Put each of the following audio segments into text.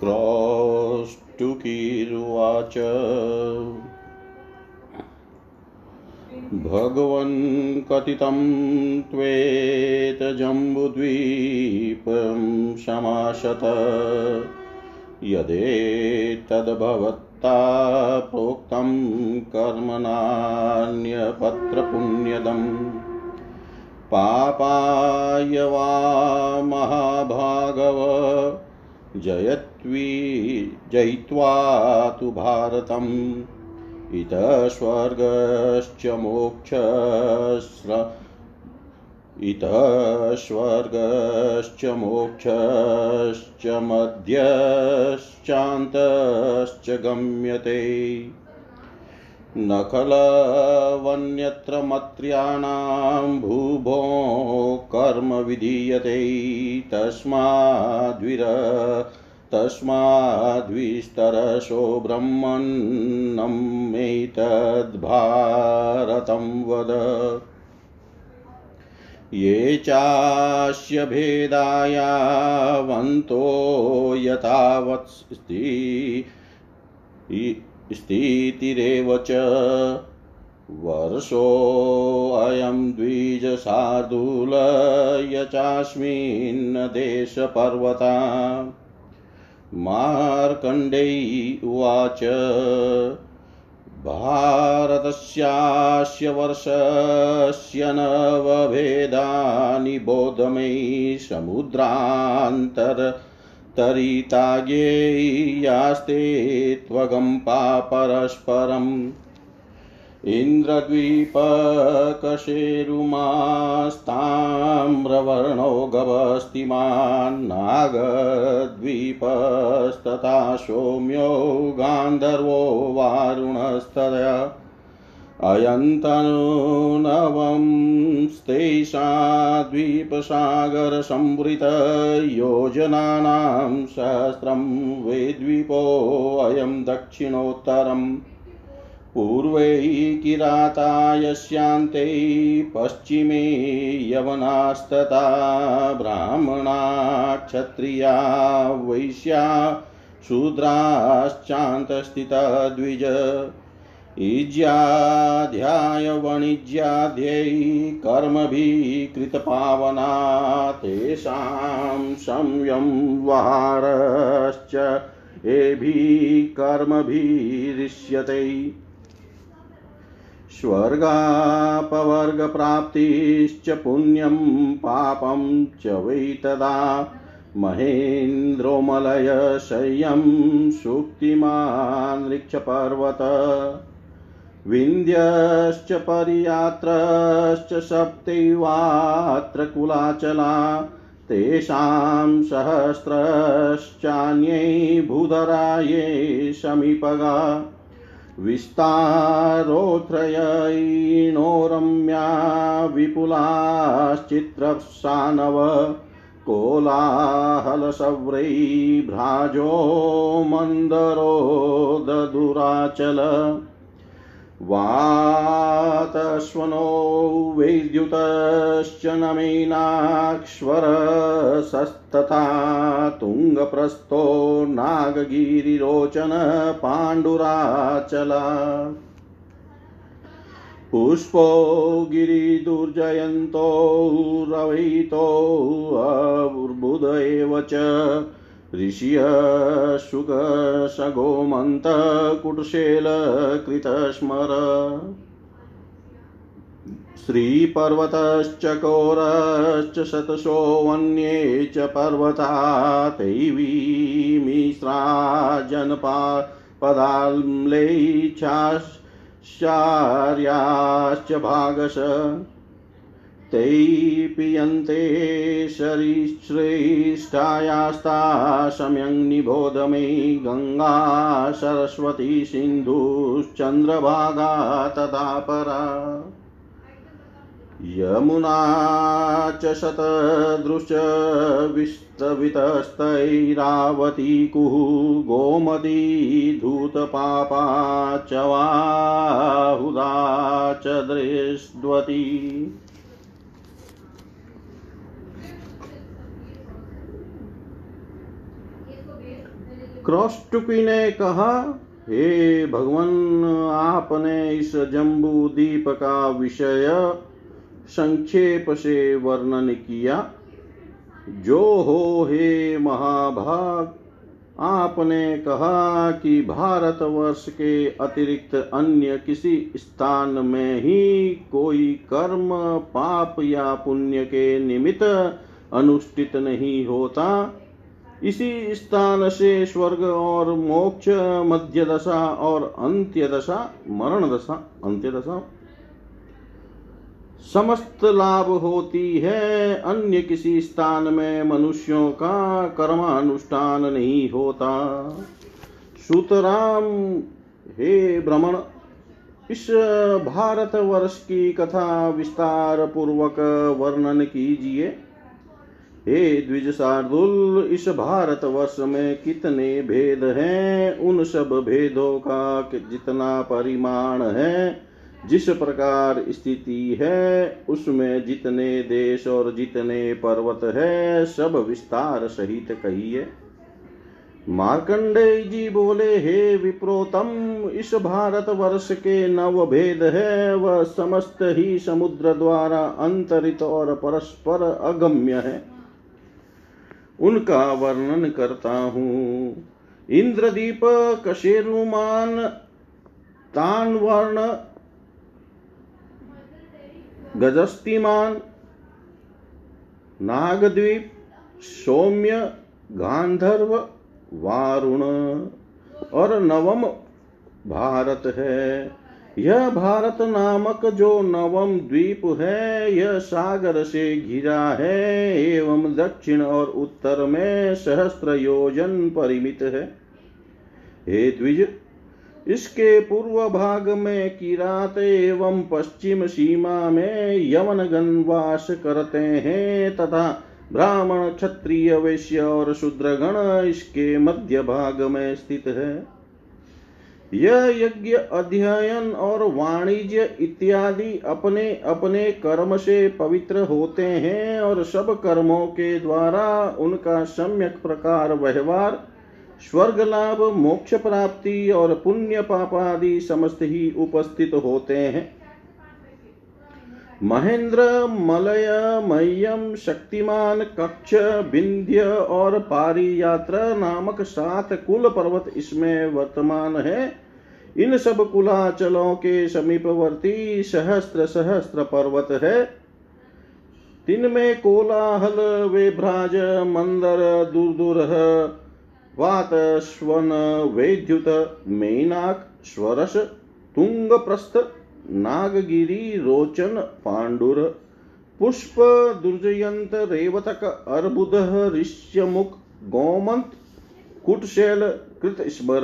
क्रौष्टुकीरुवाच भगवन् कथितं त्वेतजम्बुद्वीपं समाशत यदेतद्भवत्ता प्रोक्तं कर्मणान्यपत्रपुण्यदम् पापाय वा महाभागव जयत्वी जयित्वा तु भारतम्। इतः स्वर्गश्च मोक्षस्र। इतः स्वर्गश्च मोक्षश्च मध्यश्चान्तश्च गम्यते। न खलवन्यत्र मत्र्याणां भुभो कर्म विधीयते तस्माद्विर तस्माद्विस्तरशो ब्रह्मन्नमेतद्भारतं वद। ये चास्य भेदायावन्तो यथावत् स्थितिरेव च। वर्षोऽयं द्विजशार्दूलय चास्मिन् देशपर्वता मार्कण्डेयी उवाच। भारतस्यास्य वर्षस्य नवभेदानि बोधमयि समुद्रान्तर तरिताज्ञेयास्ते त्वगम्पा परस्परम् इन्द्रद्वीपकशेरुमास्ताम्रवर्णो गवस्तिमान्नागद्वीपस्तथा सौम्यो गान्धर्वो वारुणस्तदय अयन्तनुनवंस्तेषा द्वीपसागरसंवृतयोजनानां सहस्रं वै द्वीपोऽयं दक्षिणोत्तरम्। पूर्वै किरातायस्यान्ते पश्चिमे यवनास्तथा, ब्राह्मणा, क्षत्रिया, वैश्या शूद्राश्चान्तस्थिता द्विज इज्याध्याय वाणिज्याध्यै कर्मभिः कृतपावना, तेषां संयं वारश्च, एभिः कर्मभिरिष्यते। स्वर्गापवर्गप्राप्तिश्च पुण्यं, पापं च वै तदा महेन्द्रोमलयशय्यं, सुक्तिमान् ऋक्षपर्वत विन्द्यश्च परियात्रश्च सप्तैवात्र कुलाचला तेषां सहस्रश्चान्यै भूधराये समीपगा। विस्तारोत्रयैणो रम्या विपुलाश्चित्रसानव कोलाहलसव्रै भ्राजो मन्दरो वातश्वनो वैद्युतश्च न मीनाक्ष्वरसस्तथा तुङ्गप्रस्थो नागगिरिरोचन पाण्डुराचला। पुष्पो गिरिदुर्जयन्तो रवयितो अवर्बुद एव च ऋष्यशुकसगोमन्तकुटशेलकृतस्मर श्रीपर्वतश्चकोरश्च शतशो वन्ये च पर्वता मिश्रा जनपा पदाम्लैच्छाश्चर्याश्च भागश। तै पीयन्ते शरीश्रेष्ठायास्ता सम्यङ् निबोध मे गङ्गा सरस्वती सिन्धुश्चन्द्रभागा तथा परा। यमुना च शतदृश विस्तवितस्तैरावती कुः गोमती धूतपापा च वाहुदा च दृष्ट्वती क्रौष्टुकी ने कहा, हे भगवान, आपने इस जम्बू दीप का विषय संक्षेप से वर्णन किया। जो हो हे महाभाग, आपने कहा कि भारतवर्ष के अतिरिक्त अन्य किसी स्थान में ही कोई कर्म, पाप या पुण्य के निमित्त अनुष्ठित नहीं होता। इसी स्थान से स्वर्ग और मोक्ष मध्य दशा और अंत्य दशा मरण दशा अंत्य दशा समस्त लाभ होती है, अन्य किसी स्थान में मनुष्यों का कर्मानुष्ठान नहीं होता। सुतराम हे भ्रमण इस भारत वर्ष की कथा विस्तार पूर्वक वर्णन कीजिए। हे द्विज शार्दुल इस भारत वर्ष में कितने भेद हैं? उन सब भेदों का जितना परिमाण है, जिस प्रकार स्थिति है, उसमें जितने देश और जितने पर्वत है, सब विस्तार सहित कहिए। मार्कंडेय जी बोले, हे विप्रोतम, इस भारत वर्ष के नव भेद है। वह समस्त ही समुद्र द्वारा अंतरित और परस्पर अगम्य है। उनका वर्णन करता हूँ। इंद्रदीप कशेरुमान, तानवर्ण, गजस्तिमान, नागद्वीप, सौम्य, गांधर्व, वारुण और नवम भारत है। यह भारत नामक जो नवम द्वीप है, यह सागर से घिरा है, एवं दक्षिण और उत्तर में सहस्त्र योजन परिमित है। हे द्विज, इसके पूर्व भाग में किरात एवं पश्चिम सीमा में यवन गणवास करते हैं, तथा ब्राह्मण क्षत्रिय वैश्य और शूद्रगण इसके मध्य भाग में स्थित है। यह यज्ञ अध्ययन और वाणिज्य इत्यादि अपने अपने कर्म से पवित्र होते हैं और सब कर्मों के द्वारा उनका सम्यक प्रकार, व्यवहार, स्वर्ग लाभ, मोक्ष प्राप्ति और पुण्य पापादि समस्त ही उपस्थित होते हैं। महेंद्र मलय मह्यम शक्तिमान कक्ष विंध्य और पारी यात्रा नामक सात कुल पर्वत इसमें वर्तमान है। इन सब कुलाचलों के समीपवर्ती सहस्त्र सहस्त्र पर्वत है। तिनमें कोलाहल, वेभ्राज, मंदर, दुर्दुरह, वात स्वन वैद्युत, मेनाक, स्वरस, तुंगप्रस्थ नागगिरी, रोचन, पांडुर, पुष्प, दुर्जयंत, रेवतक, अर्बुद, ऋष्यमुख, गोमंत, कुटशैल कृत स्मर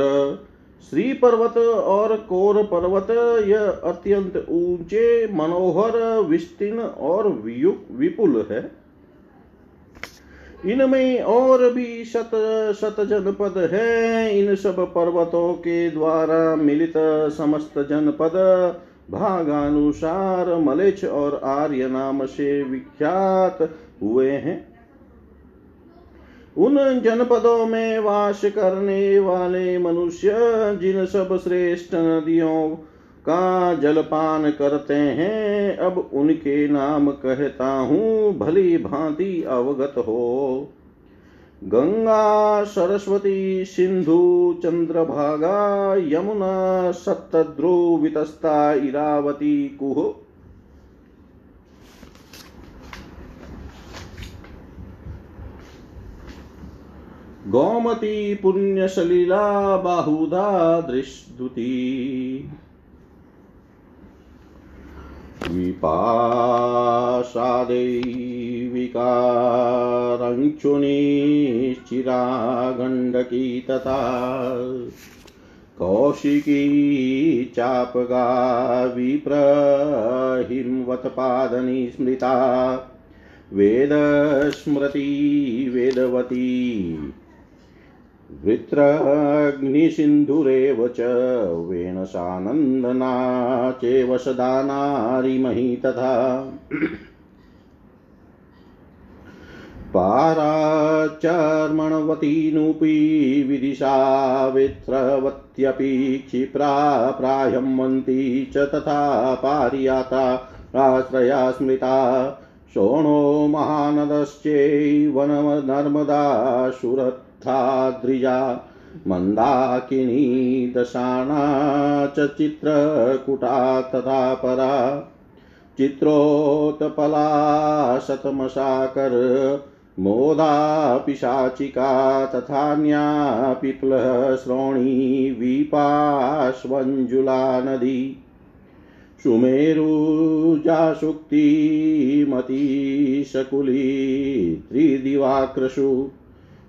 श्री पर्वत और कोर पर्वत यह अत्यंत ऊँचे, मनोहर, विस्तीर्ण और विपुल है। इनमें और भी शत शत जनपद है। इन सब पर्वतों के द्वारा मिलित समस्त जनपद भागानुसार मलेच और आर्य नाम से विख्यात हुए हैं। उन जनपदों में वास करने वाले मनुष्य जिन सब श्रेष्ठ नदियों का जलपान करते हैं, अब उनके नाम कहता हूँ, भली भांति अवगत हो। गंगा सरस्वती सिंधु चंद्रभागा यमुना सप्तद्रुवितस्ता इरावती कुह। गोमती पुण्यसलिला बाहुधा दृष्टुति विपाशादैविकारङ्क्षुनिश्चिरा गण्डकी तथा कौशिकी चापगा विप्रहिंवत्पादनी स्मृता वेदस्मृति वेदवती वृत्रग्निसिन्धुरेव च वेणसानन्दना चेव सदा नारिमही तथा। पाराचर्मणवतीनुपि विदिशा वित्रवत्यपि क्षिप्रा प्रायम्वन्ती च तथा पारियाता आश्रया स्मृता। शोणो महानदश्चैवनर्मदा सुरथाद्रिजा मन्दाकिनी दशाना च चित्रकुटा तथा परा। चित्रोत्पला शतमशाकर, मोदा पिशाचिका तथान्या पिप्लः श्रोणी विपाश्वञ्जुला नदी। सुमेरुजाशुक्तिमती त्रिदिवाकृषु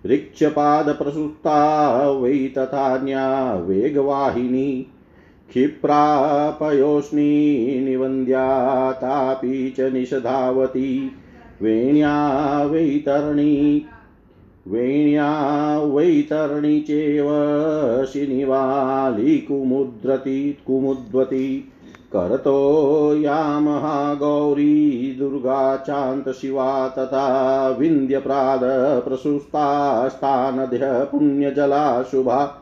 ऋक्षपादप्रसुप्ता वै तथान्या वेगवाहिनी, क्षिप्रापयोष्णी निवन्द्या तापी च निषधावती, वेण्या वैतरणी वेण्या वैतरणी चेव शिनिवाली कुमुद्रति कुमुद्वती। करतो या महागौरी दुर्गा चान्तशिवा तथा विन्द्यप्रादप्रसुस्तास्तानद्य पुण्यजला शुभा।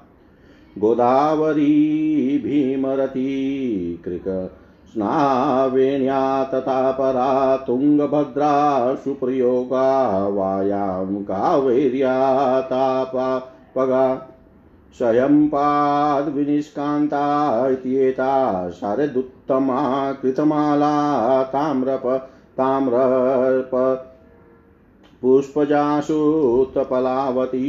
गोदावरी भीमरती कृक स्नावेण्या तथा परा तुङ्गभद्रा सुप्रयोगा वायां कावेर्या तापा पगा। स्वयंपाद्विनिष्कान्ता इत्येता शरदुत्तमा कृतमाला ताम्रप ताम्रप पुष्पजासुतपलावती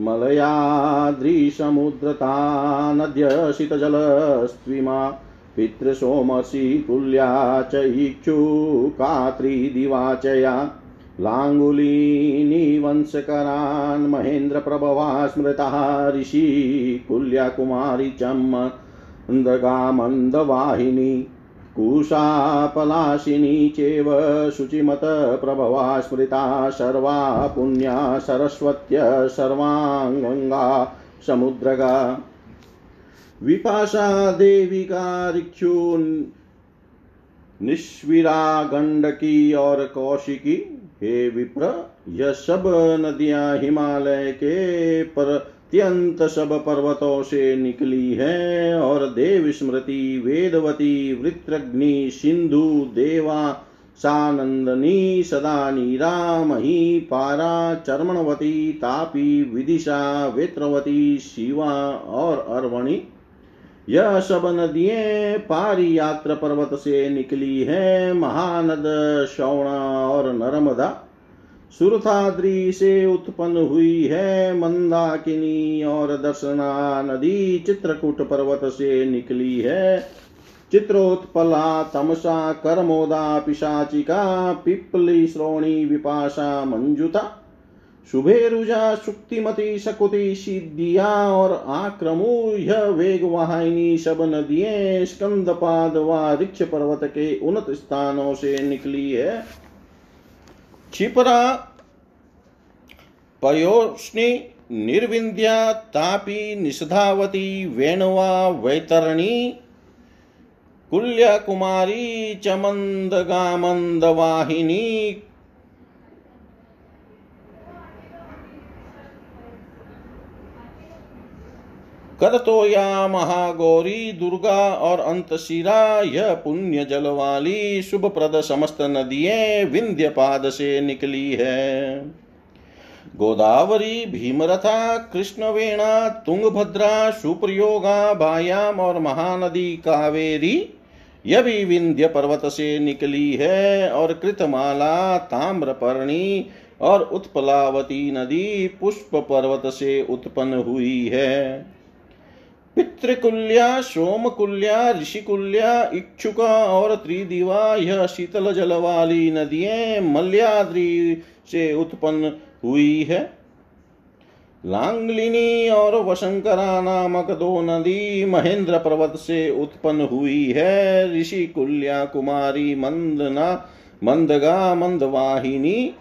मलयाद्रिसमुद्रता नद्य शीतजलस्त्विमा पितृसोमसि तुल्या च इक्षुकात्रिदिवाचया लाङ्गुलीनिवंशकरान् महेन्द्रप्रभवा स्मृतः ऋषिकुल्याकुमारी चम्मन्दगामन्दवाहिनी कुशापलाशिनी चेव शुचिमतप्रभवा स्मृता सर्वा पुण्या सरस्वत्य सर्वाङ्गा समुद्रगा। विपाशा देविका ऋक्षु निष्विरा गंडकी और कौशिकी हे विप्र, यह सब नदियाँ हिमालय के पर अत्यंत सब पर्वतों से निकली है और देव स्मृति, वेदवती, वृत्रग्नि, सिंधु, देवा, सानंदनी सदा नीरा मही पारा चर्मणवती तापी, विदिशा, वेत्रवती, शिवा और अर्वणी यह सब नदियाँ पारी यात्र पर्वत से निकली है, महानद, शौणा और नर्मदा। सुरथाद्री से उत्पन्न हुई है मंदाकिनी और दर्शना नदी। चित्रकूट पर्वत से निकली है चित्रोत्पला, तमसा, करमोदा, पिशाचिका पिपली श्रोणी, विपाशा, मंजुता। शुभेरुजा शुक्तिमती शकुति सिद्धिया और आक्रमु वेग वाहिनी सब नदियाँ स्कंदपाद व ऋक्ष पर्वत के उन्नत स्थानों से निकली है। क्षिपरा, पयोष्णी, निर्विंध्या, तापी, निषधावती, वेणवा, वैतरणी कुल्या कुमारी चमंदगामंद वाहिनी करतोया महागौरी दुर्गा और अंतशिरा, यह पुण्य जल वाली शुभ प्रद समस्त नदिये विंध्य पाद से निकली है। गोदावरी, भीमरथा, कृष्णवेणा, तुंगभद्रा, सुप्रयोगा, भायाम और महानदी कावेरी, यह भी विंध्य पर्वत से निकली है और कृतमाला, ताम्रपर्णी और उत्पलावती नदी पुष्प पर्वत से उत्पन्न हुई है। पितृकुल्या, सोमकुल्या, ऋषिकुल्या इक्षुका और त्रिदिवा यह शीतल जल वाली नदियाँ, मल्याद्री से उत्पन्न हुई है। लांगलिनी और वशंकरा नामक दो नदी महेंद्र पर्वत से उत्पन्न हुई है। ऋषि कुल्या कुमारी, मंदना, मंदगा, मंदवाहिनी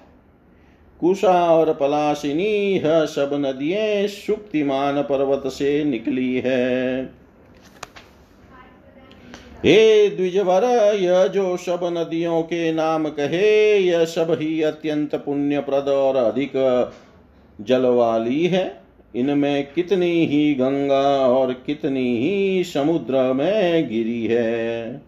कुशा और पलाशिनी यह सब नदियाँ शुक्तिमान पर्वत से निकली है। हे द्विजवर, यह जो सब नदियों के नाम कहे, यह सब ही अत्यंत पुण्यप्रद और अधिक जल वाली है। इनमें कितनी ही गंगा और कितनी ही समुद्र में गिरी है।